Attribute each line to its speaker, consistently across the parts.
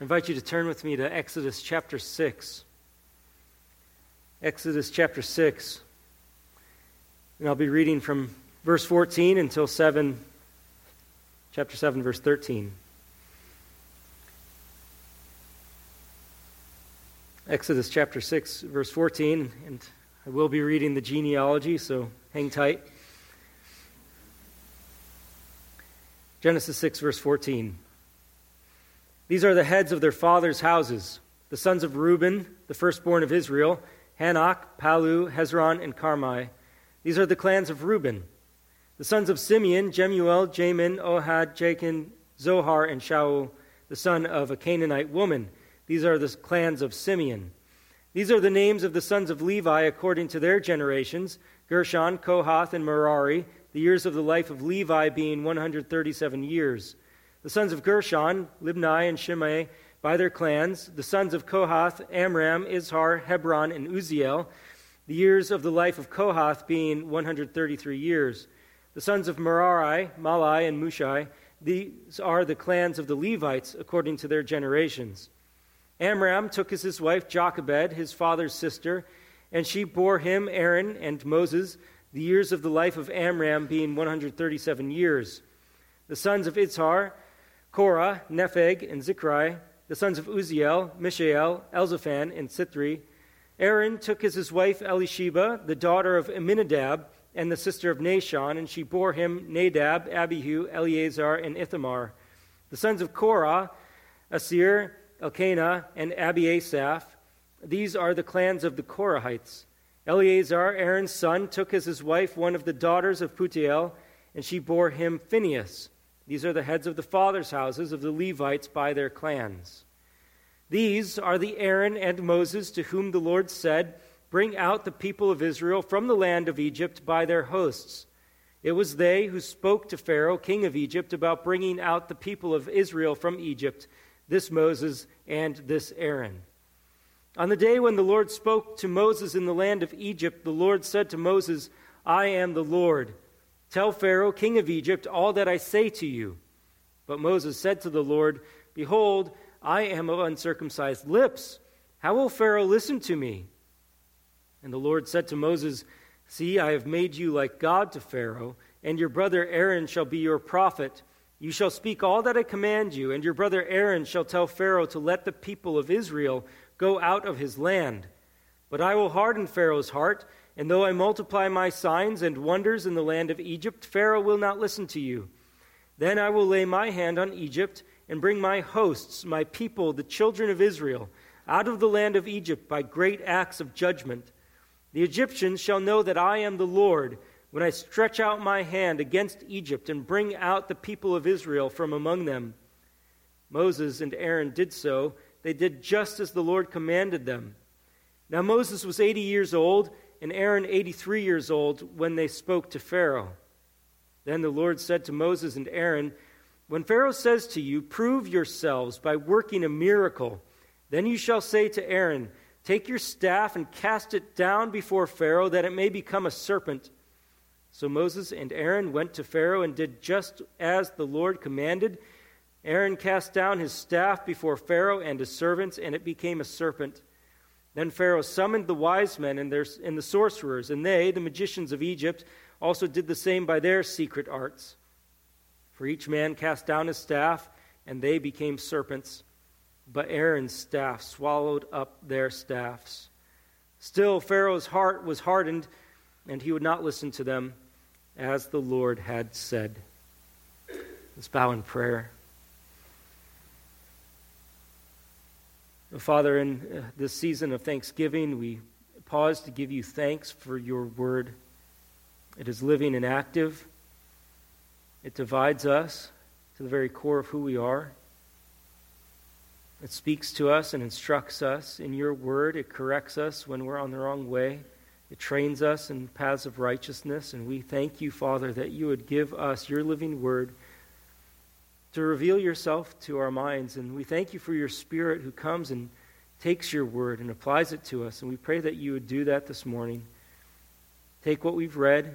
Speaker 1: I invite you to turn with me to Exodus chapter 6. Exodus chapter 6. And I'll be reading from verse 14 until 7, chapter 7, verse 13. Exodus chapter 6, verse 14, and I will be reading the genealogy, so hang tight. Genesis 6, verse 14. These are the heads of their fathers' houses the sons of Reuben, the firstborn of Israel, Hanoch, Pallu, Hezron, and Carmi. These are the clans of Reuben. The sons of Simeon, Jemuel, Jamin, Ohad, Jachin, Zohar, and Shaul, the son of a Canaanite woman. These are the clans of Simeon. These are the names of the sons of Levi according to their generations Gershon, Kohath, and Merari, the years of the life of Levi being 137 years. The sons of Gershon, Libni and Shimei, by their clans. The sons of Kohath, Amram, Izhar, Hebron, and Uzziel. The years of the life of Kohath being 133 years. The sons of Merari, Mahli, and Mushi. These are the clans of the Levites according to their generations. Amram took as his wife Jochebed, his father's sister, and she bore him Aaron and Moses, the years of the life of Amram being 137 years. The sons of Izhar, Korah, Nepheg, and Zichri, the sons of Uzziel, Mishael, Elzaphan, and Sithri. Aaron took as his wife Elisheba, the daughter of Amminadab, and the sister of Nahshon, and she bore him Nadab, Abihu, Eleazar, and Ithamar. The sons of Korah, Asir, Elkanah, and Abiasaph. These are the clans of the Korahites. Eleazar, Aaron's son, took as his wife one of the daughters of Putiel, and she bore him Phinehas. These are the heads of the fathers' houses of the Levites by their clans. These are the Aaron and Moses to whom the Lord said, Bring out the people of Israel from the land of Egypt by their hosts. It was they who spoke to Pharaoh, king of Egypt, about bringing out the people of Israel from Egypt, this Moses and this Aaron. On the day when the Lord spoke to Moses in the land of Egypt, the Lord said to Moses, I am the Lord. Tell Pharaoh, king of Egypt, all that I say to you. But Moses said to the Lord, Behold, I am of uncircumcised lips. How will Pharaoh listen to me? And the Lord said to Moses, See, I have made you like God to Pharaoh, and your brother Aaron shall be your prophet. You shall speak all that I command you, and your brother Aaron shall tell Pharaoh to let the people of Israel go out of his land. But I will harden Pharaoh's heart and though I multiply my signs and wonders in the land of Egypt, Pharaoh will not listen to you. Then I will lay my hand on Egypt and bring my hosts, my people, the children of Israel, out of the land of Egypt by great acts of judgment. The Egyptians shall know that I am the Lord when I stretch out my hand against Egypt and bring out the people of Israel from among them. Moses and Aaron did so. They did just as the Lord commanded them. Now Moses was 80 years old and Aaron 83 years old when they spoke to Pharaoh. Then the Lord said to Moses and Aaron, When Pharaoh says to you, Prove yourselves by working a miracle, then you shall say to Aaron, Take your staff and cast it down before Pharaoh, that it may become a serpent. So Moses and Aaron went to Pharaoh and did just as the Lord commanded. Aaron cast down his staff before Pharaoh and his servants, and it became a serpent. Then Pharaoh summoned the wise men and, their, and the sorcerers, and they, the magicians of Egypt, also did the same by their secret arts. For each man cast down his staff, and they became serpents. But Aaron's staff swallowed up their staffs. Still, Pharaoh's heart was hardened, and he would not listen to them, as the Lord had said. Let's bow in prayer. Father, in uh, this season of thanksgiving, we pause to give you thanks for your word. It is living and active. It divides us to the very core of who we are. It speaks to us and instructs us in your word. It corrects us when we're on the wrong way. It trains us in paths of righteousness. And we thank you, Father, that you would give us your living word to reveal yourself to our minds. And we thank you for your Spirit who comes and takes your word and applies it to us. And we pray that you would do that this morning. Take what we've read,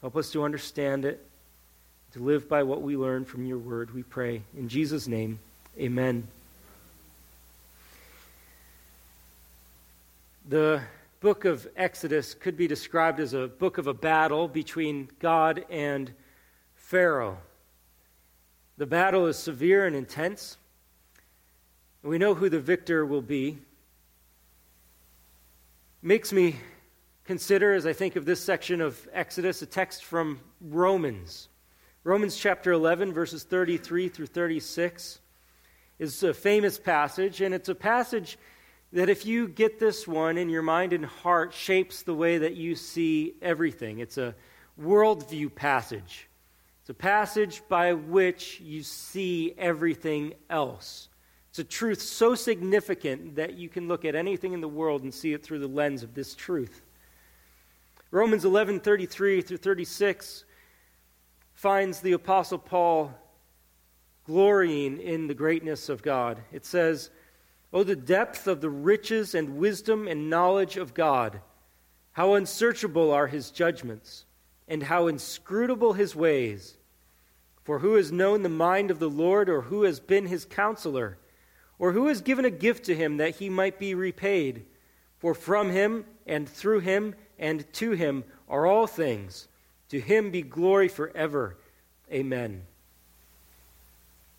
Speaker 1: help us to understand it, to live by what we learn from your word, we pray. In Jesus' name, amen. The book of Exodus could be described as a book of a battle between God and Pharaoh. The battle is severe and intense. We know who the victor will be. Makes me consider, as I think of this section of Exodus, a text from Romans. Romans chapter 11, verses 33 through 36 is a famous passage, and it's a passage that if you get this one in your mind and heart, shapes the way that you see everything. It's a worldview passage. It's a passage by which you see everything else. It's a truth so significant that you can look at anything in the world and see it through the lens of this truth. Romans 11:33 through 36 finds the apostle Paul glorying in the greatness of God. It says, Oh, the depth of the riches and wisdom and knowledge of God! How unsearchable are his judgments, and how inscrutable his ways! For who has known the mind of the Lord, or who has been his counselor, or who has given a gift to him that he might be repaid? For from him, and through him, and to him are all things. To him be glory forever. Amen.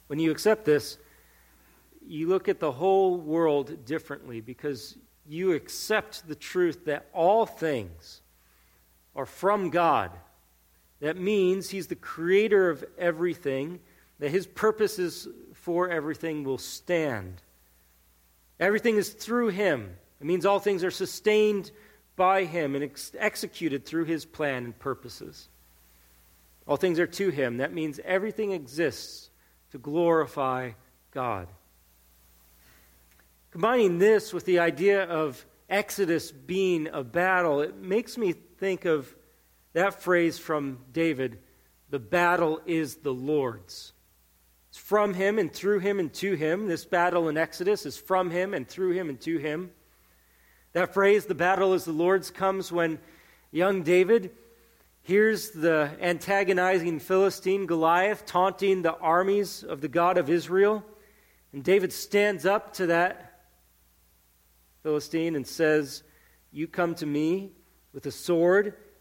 Speaker 1: When you accept this, you look at the whole world differently because you accept the truth that all things are from God. That means He's the creator of everything, that His purposes for everything will stand. Everything is through Him. It means all things are sustained by Him and ex- executed through His plan and purposes. All things are to Him. That means everything exists to glorify God. Combining this with the idea of Exodus being a battle, it makes me think of that phrase from David the battle is the Lord's. It's from him and through him and to him. This battle in Exodus is from him and through him and to him. That phrase, the battle is the Lord's, comes when young David hears the antagonizing Philistine Goliath taunting the armies of the God of Israel. And David stands up to that Philistine and says, You come to me with a sword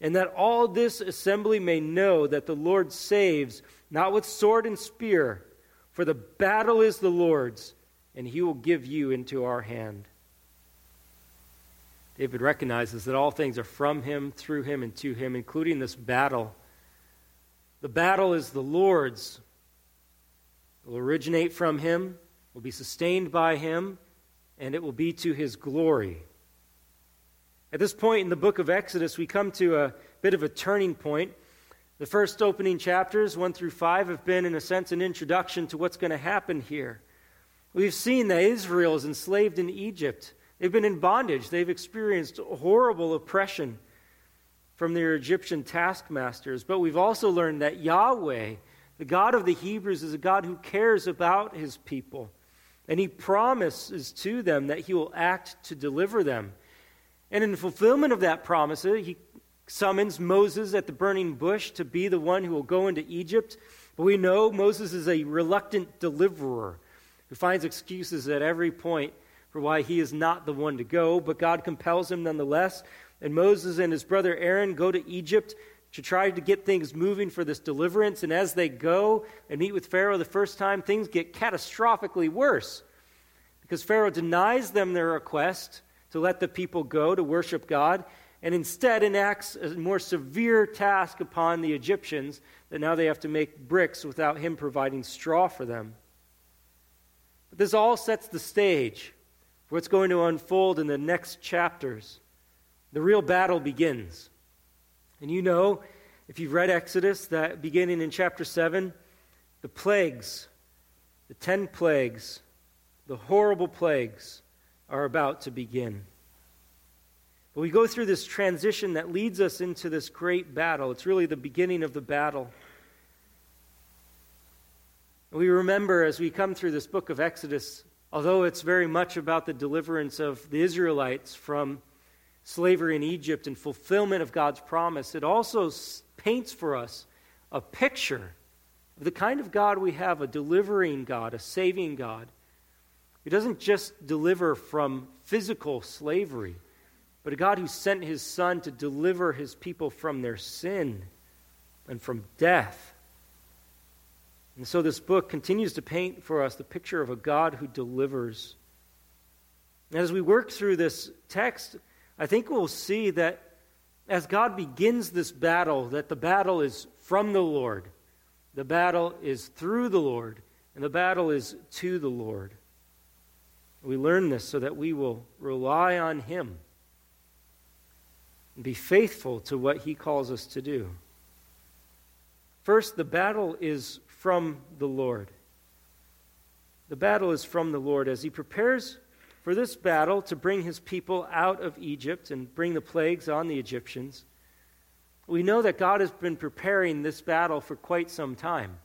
Speaker 1: and that all this assembly may know that the Lord saves, not with sword and spear, for the battle is the Lord's, and he will give you into our hand. David recognizes that all things are from him, through him, and to him, including this battle. The battle is the Lord's. It will originate from him, will be sustained by him, and it will be to his glory. At this point in the book of Exodus, we come to a bit of a turning point. The first opening chapters, 1 through 5, have been, in a sense, an introduction to what's going to happen here. We've seen that Israel is enslaved in Egypt. They've been in bondage. They've experienced horrible oppression from their Egyptian taskmasters. But we've also learned that Yahweh, the God of the Hebrews, is a God who cares about his people. And he promises to them that he will act to deliver them. And in fulfillment of that promise, uh, he summons Moses at the burning bush to be the one who will go into Egypt. But we know Moses is a reluctant deliverer who finds excuses at every point for why he is not the one to go, but God compels him nonetheless. And Moses and his brother Aaron go to Egypt to try to get things moving for this deliverance. And as they go and meet with Pharaoh the first time, things get catastrophically worse because Pharaoh denies them their request to let the people go to worship God, and instead enacts a more severe task upon the Egyptians that now they have to make bricks without him providing straw for them. But this all sets the stage for what's going to unfold in the next chapters. The real battle begins. And you know, if you've read Exodus, that beginning in chapter 7, the plagues, the ten plagues, the horrible plagues, are about to begin. But we go through this transition that leads us into this great battle. It's really the beginning of the battle. We remember as we come through this book of Exodus, although it's very much about the deliverance of the Israelites from slavery in Egypt and fulfillment of God's promise, it also paints for us a picture of the kind of God we have a delivering God, a saving God. He doesn't just deliver from physical slavery, but a God who sent his Son to deliver his people from their sin and from death. And so this book continues to paint for us the picture of a God who delivers. And as we work through this text, I think we'll see that as God begins this battle, that the battle is from the Lord, the battle is through the Lord, and the battle is to the Lord. We learn this so that we will rely on Him and be faithful to what He calls us to do. First, the battle is from the Lord. The battle is from the Lord as He prepares for this battle to bring His people out of Egypt and bring the plagues on the Egyptians. We know that God has been preparing this battle for quite some time.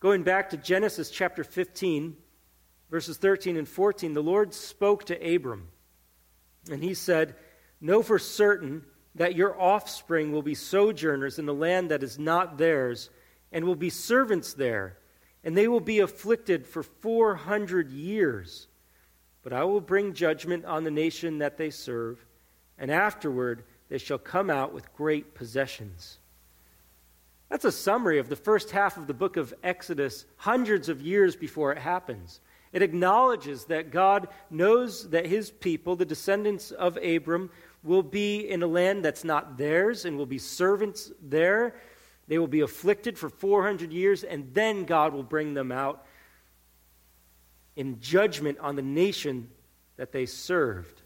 Speaker 1: Going back to Genesis chapter 15, verses 13 and 14, the Lord spoke to Abram, and He said, Know for certain that your offspring will be sojourners in the land that is not theirs and will be servants there, and they will be afflicted for 400 years. But I will bring judgment on the nation that they serve, and afterward they shall come out with great possessions. That's a summary of the first half of the book of Exodus, hundreds of years before it happens. It acknowledges that God knows that his people, the descendants of Abram, will be in a land that's not theirs and will be servants there they will be afflicted for 400 years, and then God will bring them out in judgment on the nation that they served.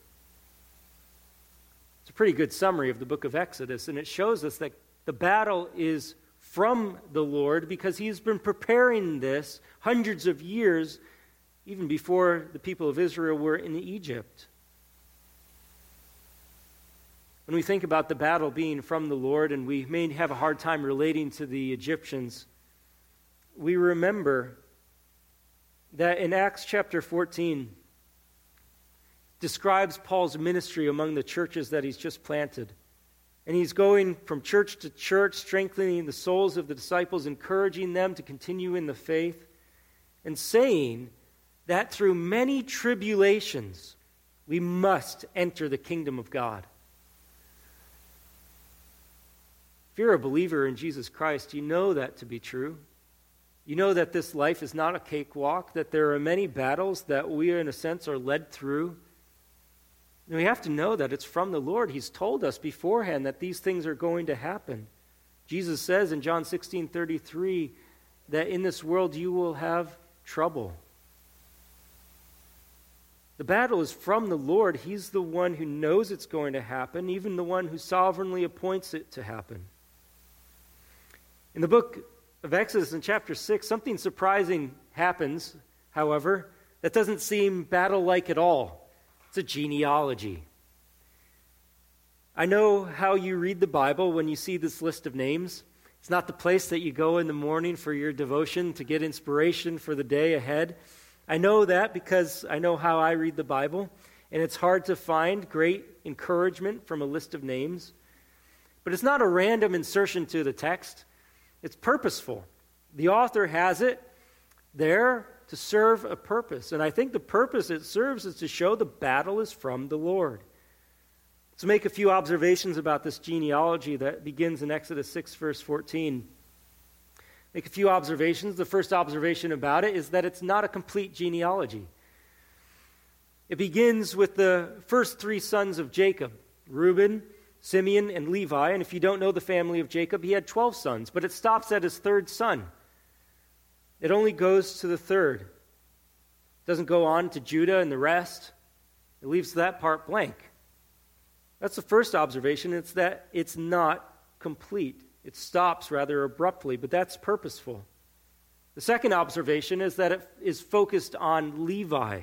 Speaker 1: It's a pretty good summary of the book of Exodus, and it shows us that the battle is from the Lord because He's been preparing this hundreds of years, even before the people of Israel were in Egypt. When we think about the battle being from the Lord, and we may have a hard time relating to the Egyptians, we remember that in Acts chapter 14 describes Paul's ministry among the churches that he's just planted. And he's going from church to church, strengthening the souls of the disciples, encouraging them to continue in the faith, and saying that through many tribulations we must enter the kingdom of God. If you're a believer in Jesus Christ, you know that to be true. You know that this life is not a cakewalk, that there are many battles that we, in a sense, are led through. And we have to know that it's from the Lord. He's told us beforehand that these things are going to happen. Jesus says in John 16 33 that in this world you will have trouble. The battle is from the Lord. He's the one who knows it's going to happen, even the one who sovereignly appoints it to happen. In the book of Exodus, in chapter 6, something surprising happens, however, that doesn't seem battle like at all. It's a genealogy. I know how you read the Bible when you see this list of names. It's not the place that you go in the morning for your devotion to get inspiration for the day ahead. I know that because I know how I read the Bible, and it's hard to find great encouragement from a list of names. But it's not a random insertion to the text. It's purposeful. The author has it there to serve a purpose. And I think the purpose it serves is to show the battle is from the Lord. Let's make a few observations about this genealogy that begins in Exodus 6, verse 14. Make a few observations. The first observation about it is that it's not a complete genealogy. It begins with the first three sons of Jacob Reuben, Simeon, and Levi. And if you don't know the family of Jacob, he had 12 sons, but it stops at his third son. It only goes to the third. It doesn't go on to Judah and the rest. It leaves that part blank. That's the first observation. It's that it's not complete. It stops rather abruptly, but that's purposeful. The second observation is that it is focused on Levi.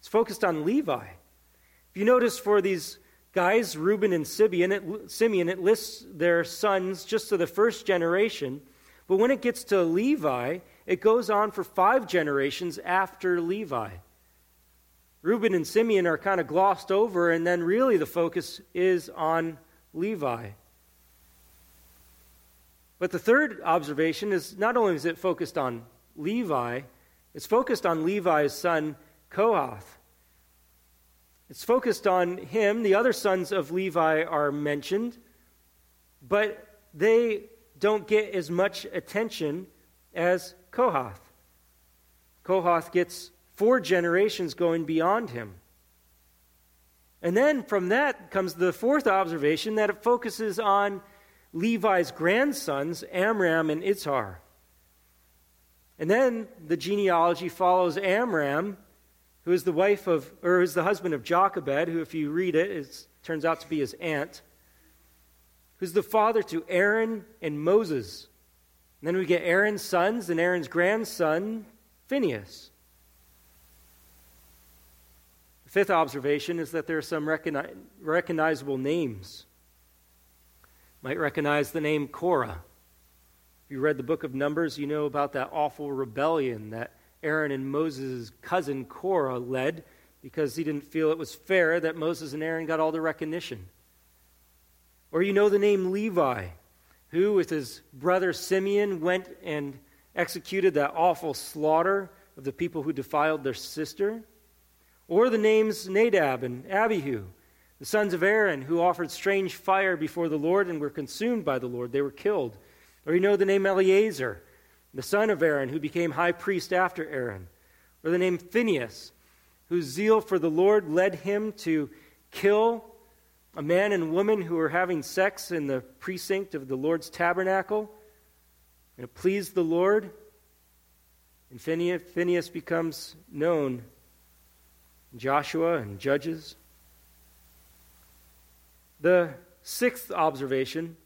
Speaker 1: It's focused on Levi. If you notice for these guys, Reuben and Simeon, it, Simeon, it lists their sons just to the first generation. But when it gets to Levi, it goes on for five generations after Levi. Reuben and Simeon are kind of glossed over, and then really the focus is on Levi. But the third observation is not only is it focused on Levi, it's focused on Levi's son Kohath. It's focused on him. The other sons of Levi are mentioned, but they don't get as much attention as Kohath. Kohath gets four generations going beyond him. And then from that comes the fourth observation that it focuses on Levi's grandsons, Amram and Izhar. And then the genealogy follows Amram, who is the wife of, or is the husband of Jochebed, who, if you read it, it turns out to be his aunt, who's the father to Aaron and Moses. And then we get Aaron's sons and Aaron's grandson, Phineas. The fifth observation is that there are some recogni- recognizable names. Might recognize the name Korah. If you read the book of Numbers, you know about that awful rebellion that Aaron and Moses' cousin Korah led because he didn't feel it was fair that Moses and Aaron got all the recognition. Or you know the name Levi who, with his brother Simeon, went and executed that awful slaughter of the people who defiled their sister. Or the names Nadab and Abihu, the sons of Aaron, who offered strange fire before the Lord and were consumed by the Lord. They were killed. Or you know the name Eleazar, the son of Aaron, who became high priest after Aaron. Or the name Phineas, whose zeal for the Lord led him to kill a man and woman who were having sex in the precinct of the Lord's tabernacle, and it pleased the Lord. And Phineas, becomes known Joshua and Judges. The sixth observation,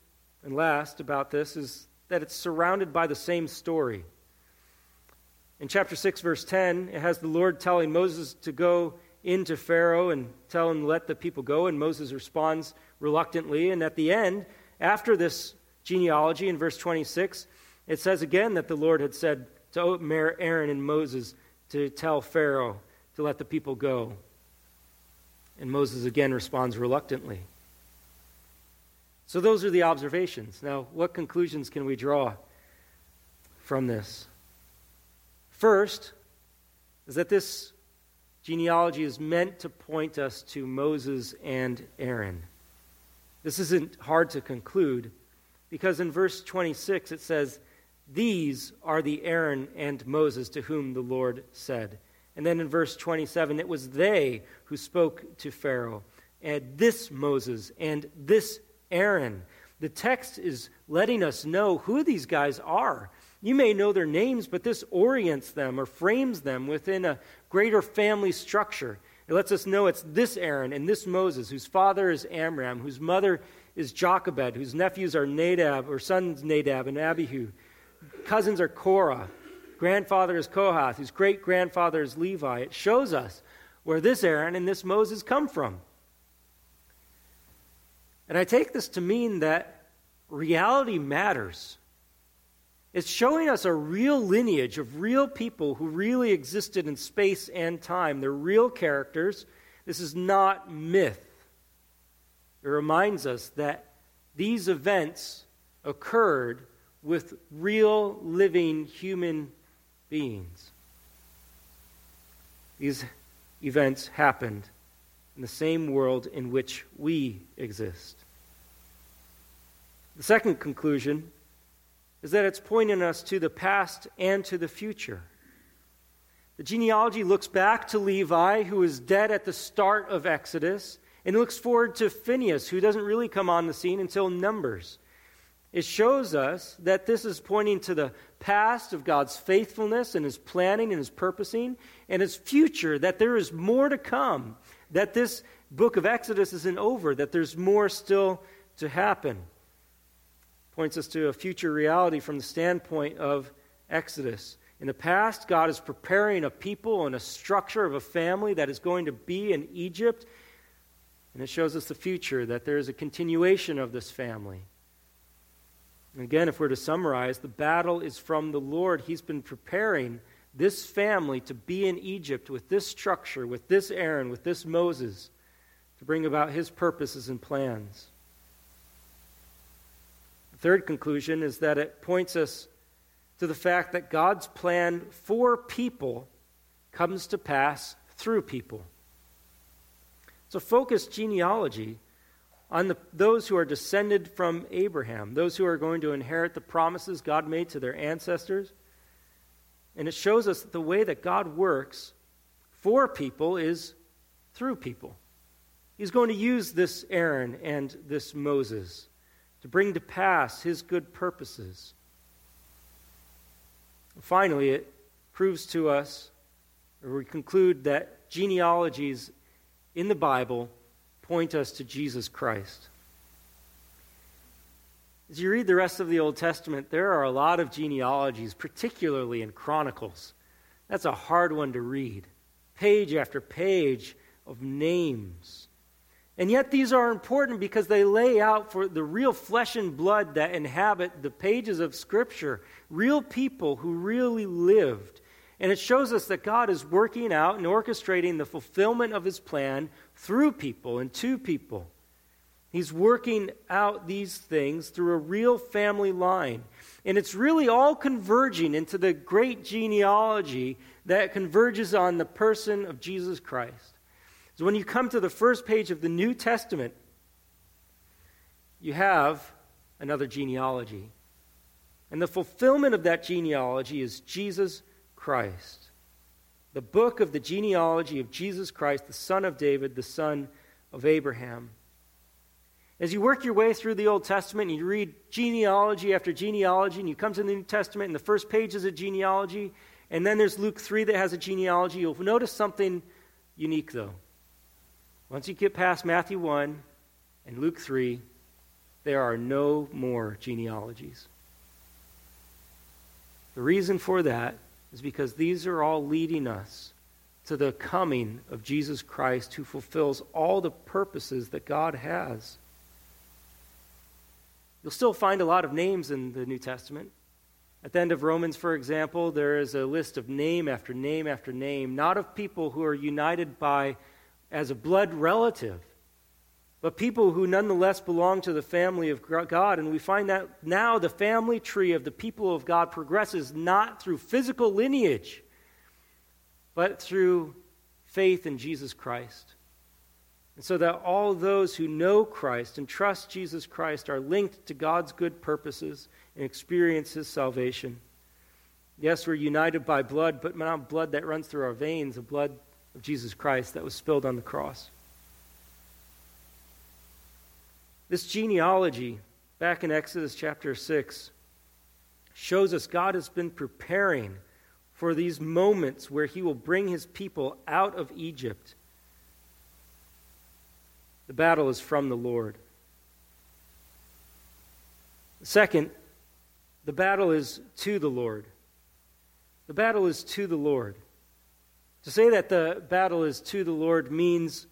Speaker 1: and last about this, is that it's surrounded by the same story. In chapter 6, verse 10, it has the Lord telling Moses to go into Pharaoh and tell him, let the people go. And Moses responds reluctantly. And at the end, after this genealogy in verse 26, it says again that the Lord had said to Aaron and Moses to tell Pharaoh to let the people go. And Moses again responds reluctantly. So, those are the observations. Now, what conclusions can we draw from this? First, is that this Genealogy is meant to point us to Moses and Aaron. This isn't hard to conclude because in verse 26 it says, These are the Aaron and Moses to whom the Lord said. And then in verse 27, it was they who spoke to Pharaoh, and this Moses and this Aaron. The text is letting us know who these guys are. You may know their names, but this orients them or frames them within a greater family structure. It lets us know it's this Aaron and this Moses, whose father is Amram, whose mother is Jochebed, whose nephews are Nadab, or sons Nadab and Abihu. Cousins are Korah. Grandfather is Kohath, whose great grandfather is Levi. It shows us where this Aaron and this Moses come from. And I take this to mean that reality matters. It's showing us a real lineage of real people who really existed in space and time. They're real characters. This is not myth. It reminds us that these events occurred with real living human beings. These events happened in the same world in which we exist. The second conclusion is that it's pointing us to the past and to the future. The genealogy looks back to Levi, who was dead at the start of Exodus, and looks forward to Phineas, who doesn't really come on the scene until Numbers. It shows us that this is pointing to the past of God's faithfulness and his planning and his purposing, and his future, that there is more to come, that this book of Exodus isn't over, that there's more still to happen points us to a future reality from the standpoint of Exodus. In the past, God is preparing a people and a structure of a family that is going to be in Egypt. And it shows us the future, that there is a continuation of this family. And again, if we're to summarize, the battle is from the Lord. He's been preparing this family to be in Egypt with this structure, with this Aaron, with this Moses, to bring about his purposes and plans. The third conclusion is that it points us to the fact that God's plan for people comes to pass through people. So, focus genealogy on the, those who are descended from Abraham, those who are going to inherit the promises God made to their ancestors. And it shows us that the way that God works for people is through people. He's going to use this Aaron and this Moses to bring to pass his good purposes. Finally, it proves to us, or we conclude that genealogies in the Bible point us to Jesus Christ. As you read the rest of the Old Testament, there are a lot of genealogies, particularly in Chronicles. That's a hard one to read. Page after page of names and yet, these are important because they lay out for the real flesh and blood that inhabit the pages of Scripture, real people who really lived. And it shows us that God is working out and orchestrating the fulfillment of His plan through people and to people. He's working out these things through a real family line. And it's really all converging into the great genealogy that converges on the person of Jesus Christ. So when you come to the first page of the New Testament, you have another genealogy. And the fulfillment of that genealogy is Jesus Christ. The book of the genealogy of Jesus Christ, the son of David, the son of Abraham. As you work your way through the Old Testament and you read genealogy after genealogy, and you come to the New Testament, and the first page is a genealogy, and then there's Luke 3 that has a genealogy, you'll notice something unique, though. Once you get past Matthew 1 and Luke 3, there are no more genealogies. The reason for that is because these are all leading us to the coming of Jesus Christ who fulfills all the purposes that God has. You'll still find a lot of names in the New Testament. At the end of Romans, for example, there is a list of name after name after name, not of people who are united by as a blood relative, but people who nonetheless belong to the family of God. And we find that now the family tree of the people of God progresses not through physical lineage, but through faith in Jesus Christ. And so that all those who know Christ and trust Jesus Christ are linked to God's good purposes and experience his salvation. Yes, we're united by blood, but not blood that runs through our veins, a blood of Jesus Christ that was spilled on the cross. This genealogy, back in Exodus chapter 6, shows us God has been preparing for these moments where he will bring his people out of Egypt. The battle is from the Lord. Second, the battle is to the Lord. The battle is to the Lord. To say that the battle is to the Lord means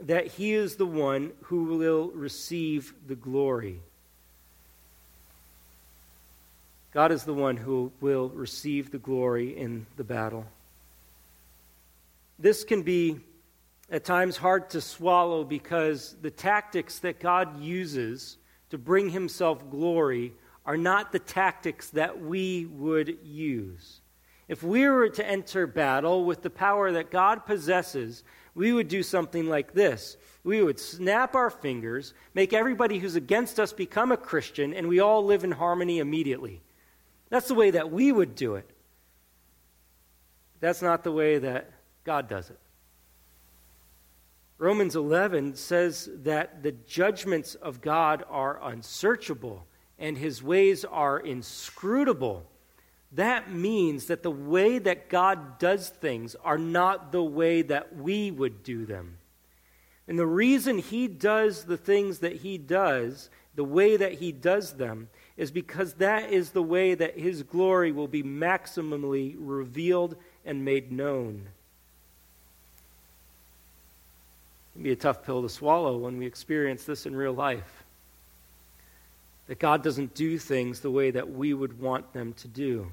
Speaker 1: that he is the one who will receive the glory. God is the one who will receive the glory in the battle. This can be at times hard to swallow because the tactics that God uses to bring himself glory are not the tactics that we would use. If we were to enter battle with the power that God possesses, we would do something like this. We would snap our fingers, make everybody who's against us become a Christian, and we all live in harmony immediately. That's the way that we would do it. That's not the way that God does it. Romans 11 says that the judgments of God are unsearchable and his ways are inscrutable. That means that the way that God does things are not the way that we would do them. And the reason he does the things that he does, the way that he does them, is because that is the way that his glory will be maximally revealed and made known. Can be a tough pill to swallow when we experience this in real life. That God doesn't do things the way that we would want them to do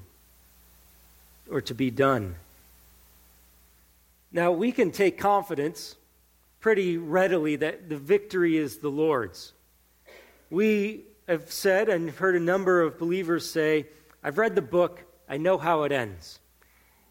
Speaker 1: or to be done. Now, we can take confidence pretty readily that the victory is the Lord's. We have said and heard a number of believers say, I've read the book, I know how it ends.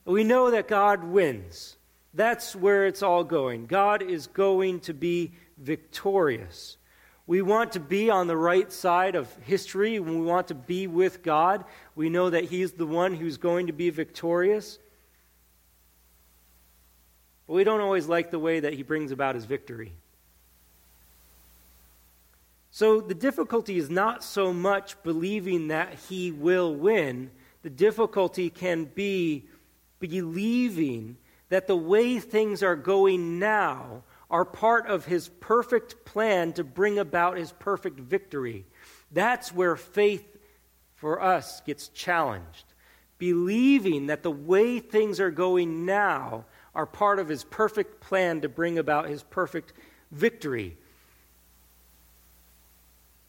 Speaker 1: We know that God wins. That's where it's all going. God is going to be victorious. We want to be on the right side of history. We want to be with God, we know that He's the one who's going to be victorious. But we don't always like the way that He brings about His victory. So the difficulty is not so much believing that He will win, the difficulty can be believing that the way things are going now are part of his perfect plan to bring about his perfect victory. That's where faith for us gets challenged. Believing that the way things are going now are part of his perfect plan to bring about his perfect victory.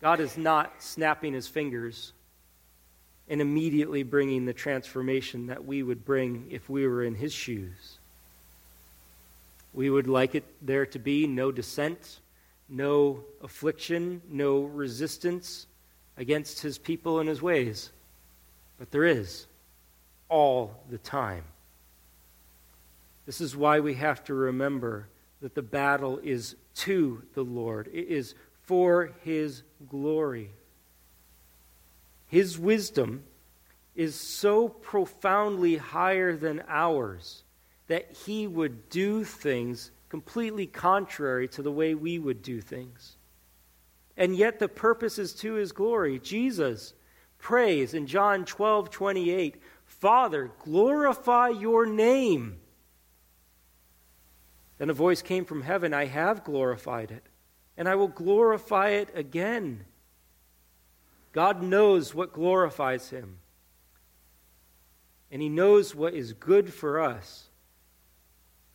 Speaker 1: God is not snapping his fingers and immediately bringing the transformation that we would bring if we were in his shoes. We would like it there to be no dissent, no affliction, no resistance against his people and his ways. But there is all the time. This is why we have to remember that the battle is to the Lord, it is for his glory. His wisdom is so profoundly higher than ours that he would do things completely contrary to the way we would do things. And yet the purpose is to his glory. Jesus prays in John 12 28, Father, glorify your name. Then a voice came from heaven I have glorified it, and I will glorify it again. God knows what glorifies him. And he knows what is good for us.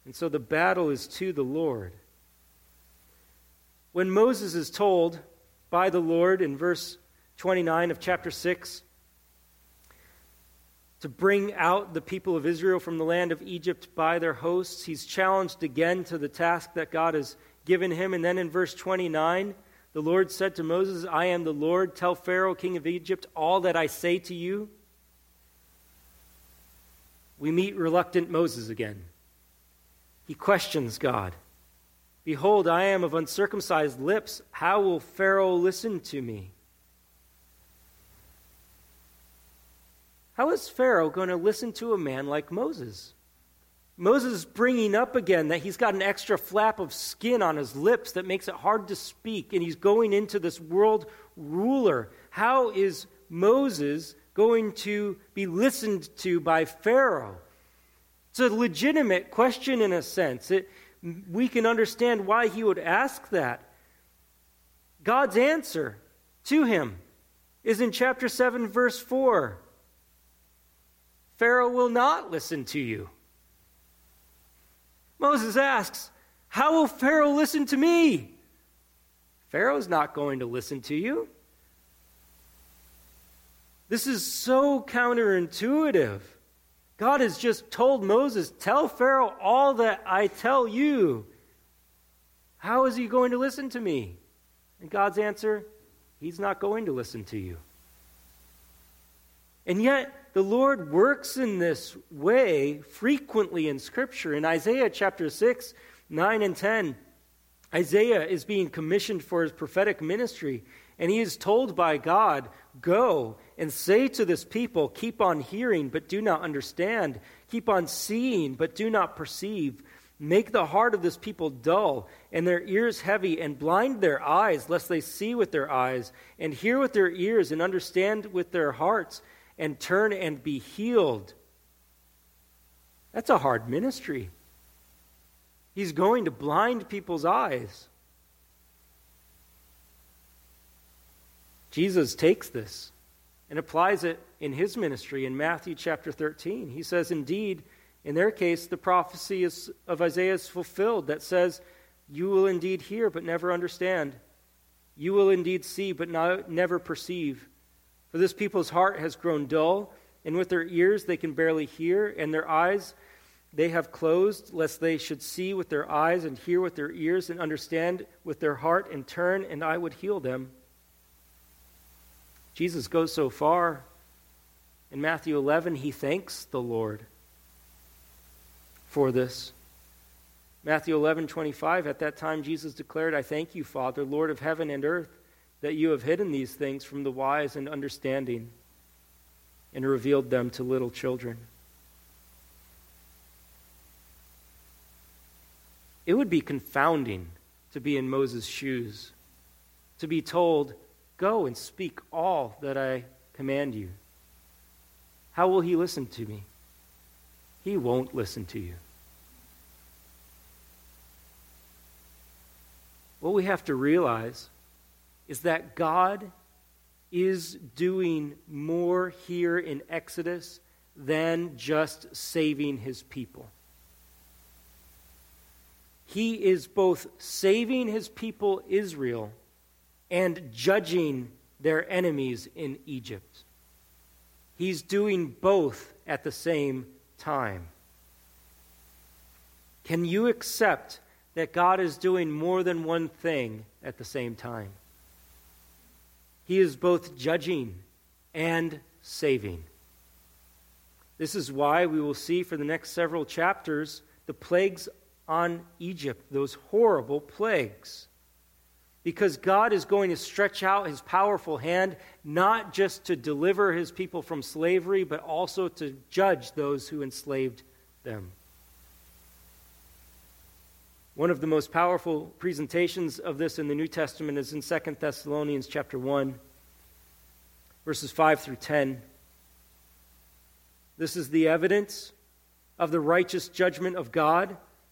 Speaker 1: And so the battle is to the Lord. When Moses is told by the Lord in verse 29 of chapter 6 to bring out the people of Israel from the land of Egypt by their hosts, he's challenged again to the task that God has given him. And then in verse 29, the Lord said to Moses, I am the Lord. Tell Pharaoh, king of Egypt, all that I say to you. We meet reluctant Moses again. He questions God. Behold, I am of uncircumcised lips. How will Pharaoh listen to me? How is Pharaoh going to listen to a man like Moses? Moses is bringing up again that he's got an extra flap of skin on his lips that makes it hard to speak, and he's going into this world ruler. How is Moses going to be listened to by Pharaoh? It's a legitimate question in a sense. It, we can understand why he would ask that. God's answer to him is in chapter 7, verse 4. Pharaoh will not listen to you. Moses asks, How will Pharaoh listen to me? Pharaoh's not going to listen to you. This is so counterintuitive. God has just told Moses, Tell Pharaoh all that I tell you. How is he going to listen to me? And God's answer, He's not going to listen to you. And yet, the Lord works in this way frequently in Scripture. In Isaiah chapter 6, 9, and 10, Isaiah is being commissioned for his prophetic ministry, and he is told by God, Go and say to this people, Keep on hearing, but do not understand. Keep on seeing, but do not perceive. Make the heart of this people dull, and their ears heavy, and blind their eyes, lest they see with their eyes, and hear with their ears, and understand with their hearts and turn and be healed. That's a hard ministry. He's going to blind people's eyes. Jesus takes this and applies it in his ministry in Matthew chapter 13. He says, Indeed, in their case, the prophecy is, of Isaiah is fulfilled that says, You will indeed hear, but never understand. You will indeed see, but not, never perceive. For this people's heart has grown dull, and with their ears they can barely hear, and their eyes they have closed, lest they should see with their eyes and hear with their ears and understand with their heart and turn, and I would heal them. Jesus goes so far. In Matthew 11, he thanks the Lord for this. Matthew 11, 25, at that time Jesus declared, I thank you, Father, Lord of heaven and earth, that you have hidden these things from the wise and understanding and revealed them to little children. It would be confounding to be in Moses' shoes, to be told, Go and speak all that I command you. How will he listen to me? He won't listen to you. What we have to realize is that God is doing more here in Exodus than just saving his people. He is both saving his people Israel and judging their enemies in Egypt. He's doing both at the same time. Can you accept that God is doing more than one thing at the same time? He is both judging and saving. This is why we will see for the next several chapters the plagues on Egypt, those horrible plagues. Because God is going to stretch out his powerful hand, not just to deliver his people from slavery, but also to judge those who enslaved them. One of the most powerful presentations of this in the New Testament is in 2 Thessalonians chapter 1, verses 5 through 10. This is the evidence of the righteous judgment of God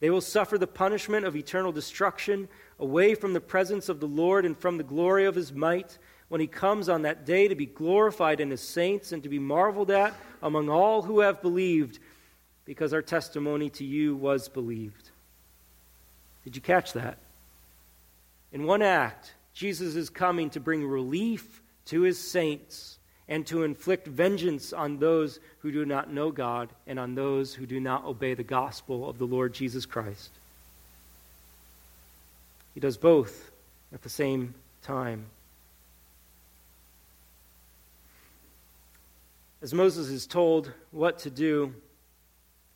Speaker 1: They will suffer the punishment of eternal destruction away from the presence of the Lord and from the glory of his might when he comes on that day to be glorified in his saints and to be marveled at among all who have believed, because our testimony to you was believed. Did you catch that? In one act, Jesus is coming to bring relief to his saints and to inflict vengeance on those who do not know God and on those who do not obey the gospel of the Lord Jesus Christ. He does both at the same time. As Moses is told what to do,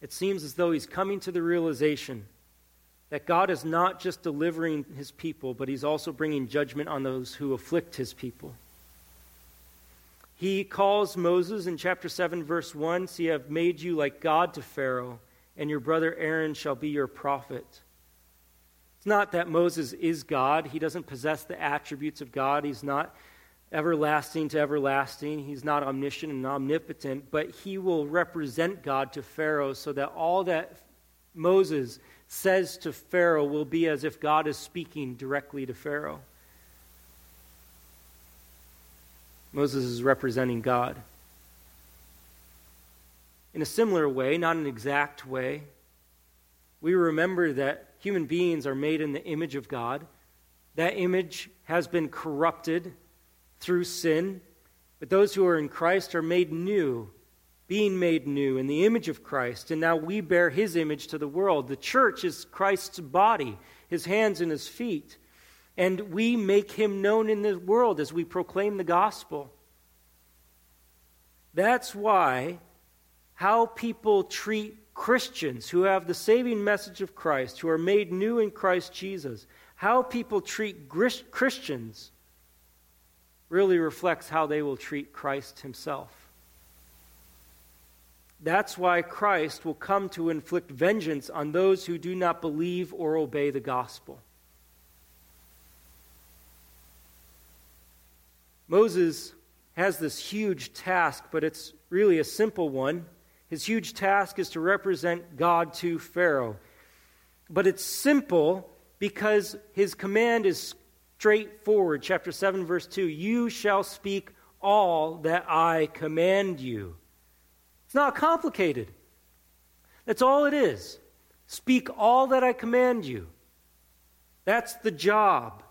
Speaker 1: it seems as though he's coming to the realization that God is not just delivering his people, but he's also bringing judgment on those who afflict his people. He calls Moses in chapter 7, verse 1 See, I have made you like God to Pharaoh, and your brother Aaron shall be your prophet. It's not that Moses is God. He doesn't possess the attributes of God. He's not everlasting to everlasting. He's not omniscient and omnipotent, but he will represent God to Pharaoh so that all that Moses says to Pharaoh will be as if God is speaking directly to Pharaoh. Moses is representing God. In a similar way, not an exact way, we remember that human beings are made in the image of God. That image has been corrupted through sin, but those who are in Christ are made new, being made new in the image of Christ, and now we bear his image to the world. The church is Christ's body, his hands and his feet and we make him known in the world as we proclaim the gospel. That's why how people treat Christians who have the saving message of Christ, who are made new in Christ Jesus, how people treat Christians really reflects how they will treat Christ himself. That's why Christ will come to inflict vengeance on those who do not believe or obey the gospel. Moses has this huge task, but it's really a simple one. His huge task is to represent God to Pharaoh. But it's simple because his command is straightforward. Chapter 7, verse 2 You shall speak all that I command you. It's not complicated. That's all it is. Speak all that I command you. That's the job.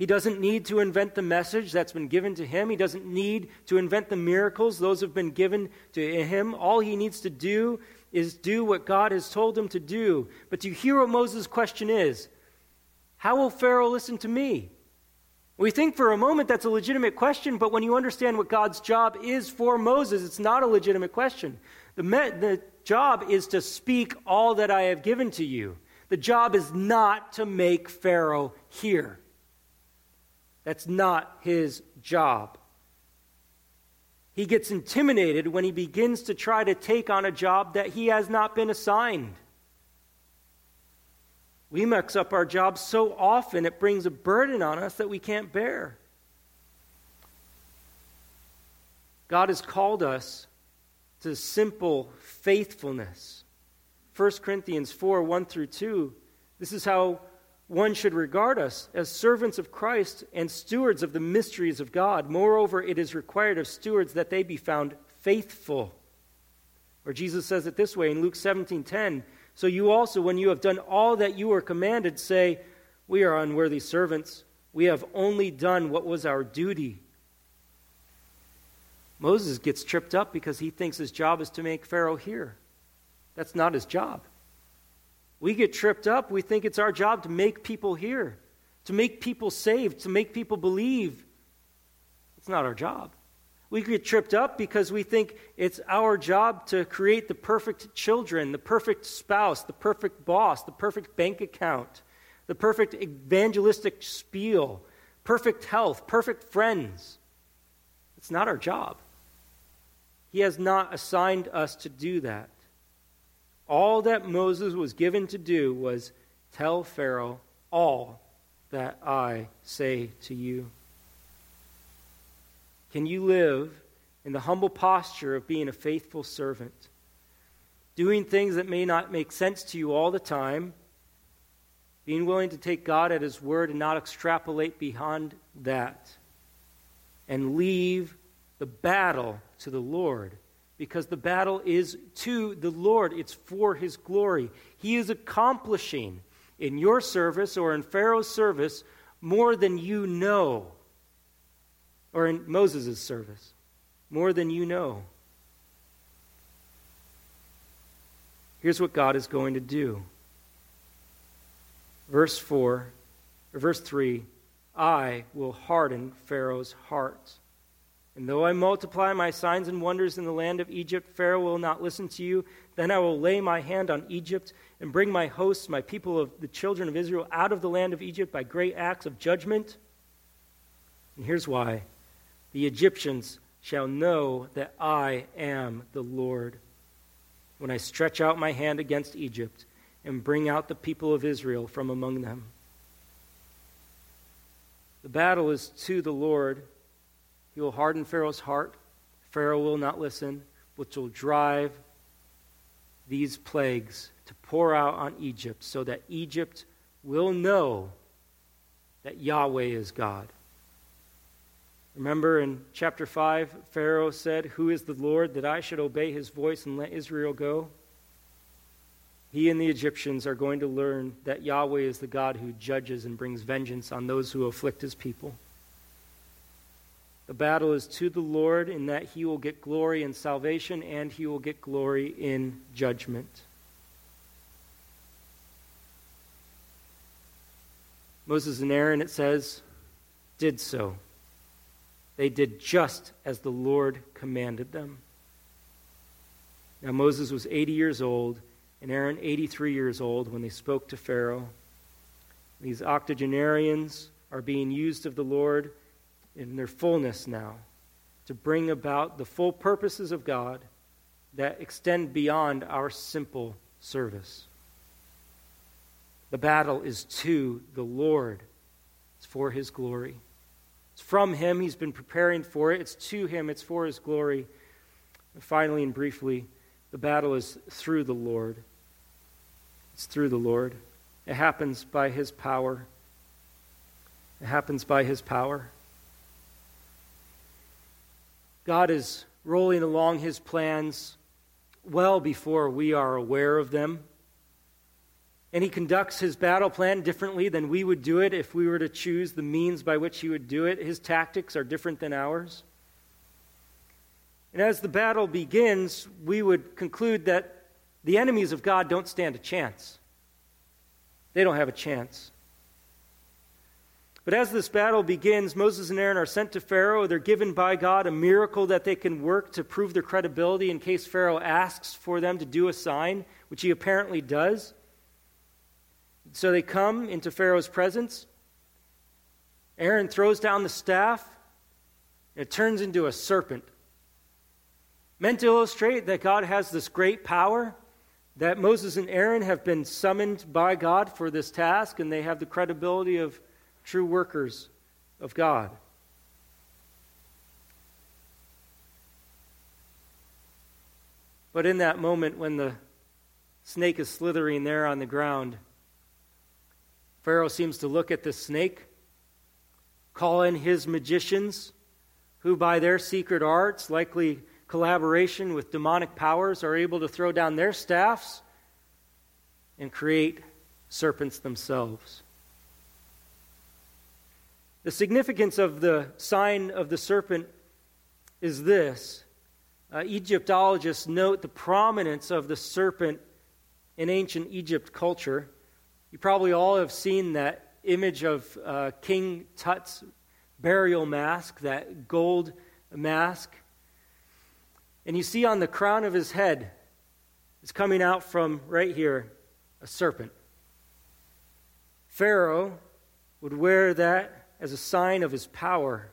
Speaker 1: He doesn't need to invent the message that's been given to him. He doesn't need to invent the miracles, those have been given to him. All he needs to do is do what God has told him to do. But do you hear what Moses' question is? How will Pharaoh listen to me? We think for a moment that's a legitimate question, but when you understand what God's job is for Moses, it's not a legitimate question. The, me- the job is to speak all that I have given to you. The job is not to make Pharaoh hear. That's not his job. He gets intimidated when he begins to try to take on a job that he has not been assigned. We mix up our jobs so often it brings a burden on us that we can't bear. God has called us to simple faithfulness. 1 Corinthians 4 1 through 2. This is how one should regard us as servants of Christ and stewards of the mysteries of God. Moreover, it is required of stewards that they be found faithful. Or Jesus says it this way in Luke 17 10. So you also, when you have done all that you were commanded, say, We are unworthy servants. We have only done what was our duty. Moses gets tripped up because he thinks his job is to make Pharaoh hear. That's not his job. We get tripped up. We think it's our job to make people hear, to make people saved, to make people believe. It's not our job. We get tripped up because we think it's our job to create the perfect children, the perfect spouse, the perfect boss, the perfect bank account, the perfect evangelistic spiel, perfect health, perfect friends. It's not our job. He has not assigned us to do that. All that Moses was given to do was tell Pharaoh all that I say to you. Can you live in the humble posture of being a faithful servant? Doing things that may not make sense to you all the time, being willing to take God at His word and not extrapolate beyond that, and leave the battle to the Lord because the battle is to the Lord, it's for His glory. He is accomplishing in your service or in Pharaoh's service more than you know or in Moses' service, more than you know. Here's what God is going to do. Verse 4, or verse 3 I will harden Pharaoh's heart. And though I multiply my signs and wonders in the land of Egypt, Pharaoh will not listen to you. Then I will lay my hand on Egypt and bring my hosts, my people of the children of Israel, out of the land of Egypt by great acts of judgment. And here's why the Egyptians shall know that I am the Lord when I stretch out my hand against Egypt and bring out the people of Israel from among them. The battle is to the Lord. He will harden Pharaoh's heart. Pharaoh will not listen, which will drive these plagues to pour out on Egypt so that Egypt will know that Yahweh is God. Remember in chapter 5, Pharaoh said, Who is the Lord that I should obey his voice and let Israel go? He and the Egyptians are going to learn that Yahweh is the God who judges and brings vengeance on those who afflict his people. The battle is to the Lord in that he will get glory in salvation and he will get glory in judgment. Moses and Aaron, it says, did so. They did just as the Lord commanded them. Now, Moses was 80 years old, and Aaron 83 years old when they spoke to Pharaoh. These octogenarians are being used of the Lord in their fullness now to bring about the full purposes of God that extend beyond our simple service. The battle is to the Lord, it's for his glory. It's from him. He's been preparing for it. It's to him. It's for his glory. And finally and briefly, the battle is through the Lord. It's through the Lord. It happens by his power. It happens by his power. God is rolling along his plans well before we are aware of them. And he conducts his battle plan differently than we would do it if we were to choose the means by which he would do it. His tactics are different than ours. And as the battle begins, we would conclude that the enemies of God don't stand a chance. They don't have a chance. But as this battle begins, Moses and Aaron are sent to Pharaoh. They're given by God a miracle that they can work to prove their credibility in case Pharaoh asks for them to do a sign, which he apparently does. So they come into Pharaoh's presence. Aaron throws down the staff, and it turns into a serpent. Meant to illustrate that God has this great power, that Moses and Aaron have been summoned by God for this task, and they have the credibility of true workers of God. But in that moment when the snake is slithering there on the ground, Pharaoh seems to look at the snake, call in his magicians, who by their secret arts, likely collaboration with demonic powers, are able to throw down their staffs and create serpents themselves. The significance of the sign of the serpent is this uh, Egyptologists note the prominence of the serpent in ancient Egypt culture. You probably all have seen that image of uh, King Tut's burial mask, that gold mask. And you see on the crown of his head is coming out from right here a serpent. Pharaoh would wear that as a sign of his power.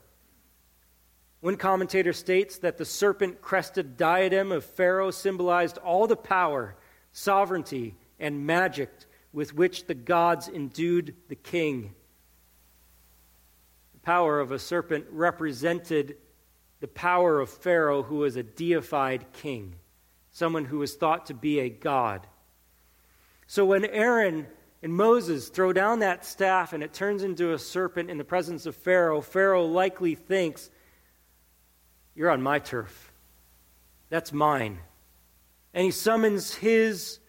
Speaker 1: One commentator states that the serpent crested diadem of Pharaoh symbolized all the power, sovereignty, and magic with which the gods endued the king. The power of a serpent represented the power of Pharaoh, who was a deified king, someone who was thought to be a god. So when Aaron and Moses throw down that staff and it turns into a serpent in the presence of Pharaoh, Pharaoh likely thinks, You're on my turf. That's mine. And he summons his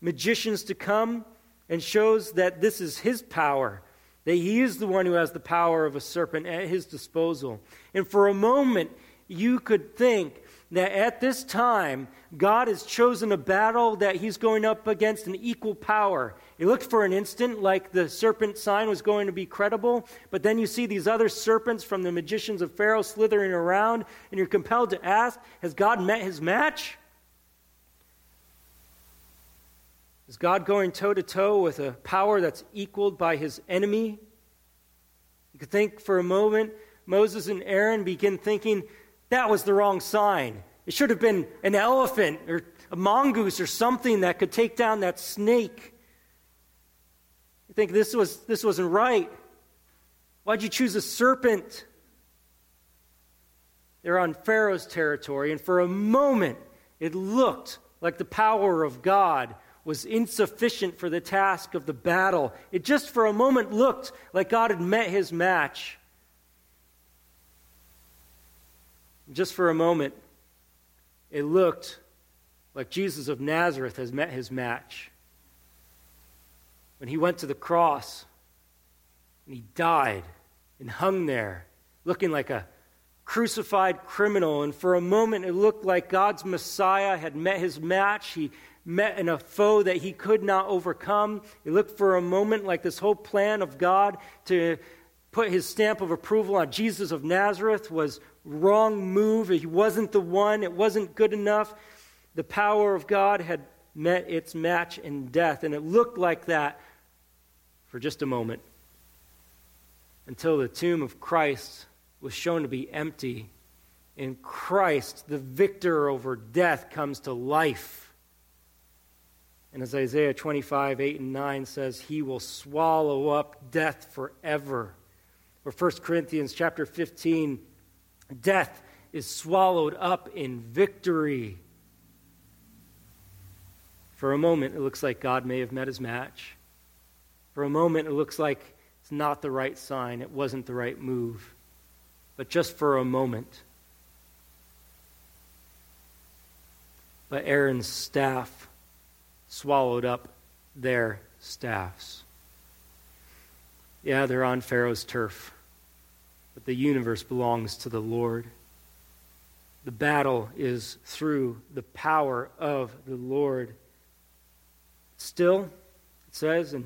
Speaker 1: magicians to come and shows that this is his power, that he is the one who has the power of a serpent at his disposal. And for a moment, you could think that at this time, God has chosen a battle that he's going up against an equal power. It looked for an instant like the serpent sign was going to be credible, but then you see these other serpents from the magicians of Pharaoh slithering around, and you're compelled to ask Has God met his match? Is God going toe to toe with a power that's equaled by his enemy? You could think for a moment, Moses and Aaron begin thinking, that was the wrong sign. It should have been an elephant or a mongoose or something that could take down that snake. Think this, was, this wasn't right. Why'd you choose a serpent? They're on Pharaoh's territory, and for a moment, it looked like the power of God was insufficient for the task of the battle. It just for a moment looked like God had met his match. Just for a moment, it looked like Jesus of Nazareth has met his match. When he went to the cross and he died and hung there, looking like a crucified criminal, and for a moment it looked like God's Messiah had met his match. He met in a foe that he could not overcome. It looked for a moment like this whole plan of God to put his stamp of approval on Jesus of Nazareth was wrong move. He wasn't the one. It wasn't good enough. The power of God had met its match in death, and it looked like that for just a moment until the tomb of Christ was shown to be empty. In Christ, the victor over death comes to life. And as Isaiah 25, 8 and 9 says, He will swallow up death forever. Or 1 Corinthians chapter 15, death is swallowed up in victory. For a moment, it looks like God may have met his match. For a moment, it looks like it's not the right sign, it wasn't the right move. But just for a moment. But Aaron's staff swallowed up their staffs. Yeah, they're on Pharaoh's turf, but the universe belongs to the Lord. The battle is through the power of the Lord. Still, it says in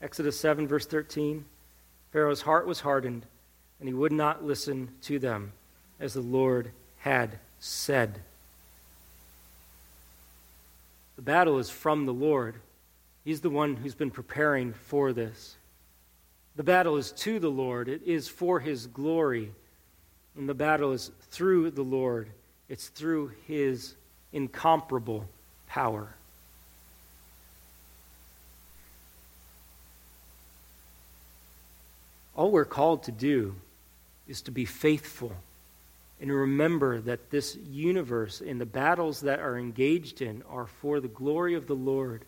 Speaker 1: Exodus 7, verse 13 Pharaoh's heart was hardened, and he would not listen to them, as the Lord had said. The battle is from the Lord. He's the one who's been preparing for this. The battle is to the Lord, it is for his glory. And the battle is through the Lord, it's through his incomparable power. All we're called to do is to be faithful and remember that this universe and the battles that are engaged in are for the glory of the Lord.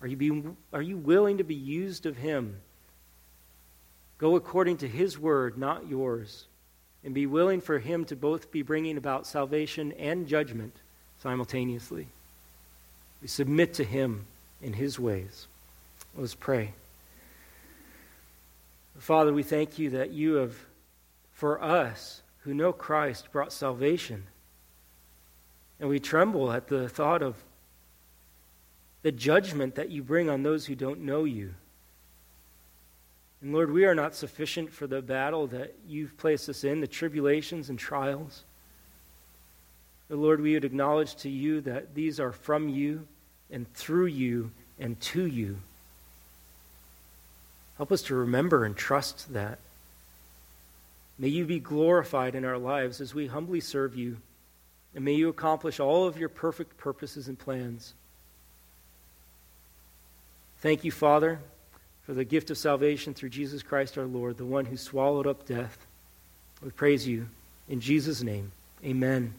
Speaker 1: Are you, being, are you willing to be used of Him? Go according to His word, not yours, and be willing for Him to both be bringing about salvation and judgment simultaneously. We submit to Him in His ways. Let's pray. Father, we thank you that you have, for us who know Christ, brought salvation. And we tremble at the thought of the judgment that you bring on those who don't know you. And Lord, we are not sufficient for the battle that you've placed us in, the tribulations and trials. But Lord, we would acknowledge to you that these are from you and through you and to you. Help us to remember and trust that. May you be glorified in our lives as we humbly serve you, and may you accomplish all of your perfect purposes and plans. Thank you, Father, for the gift of salvation through Jesus Christ our Lord, the one who swallowed up death. We praise you in Jesus' name. Amen.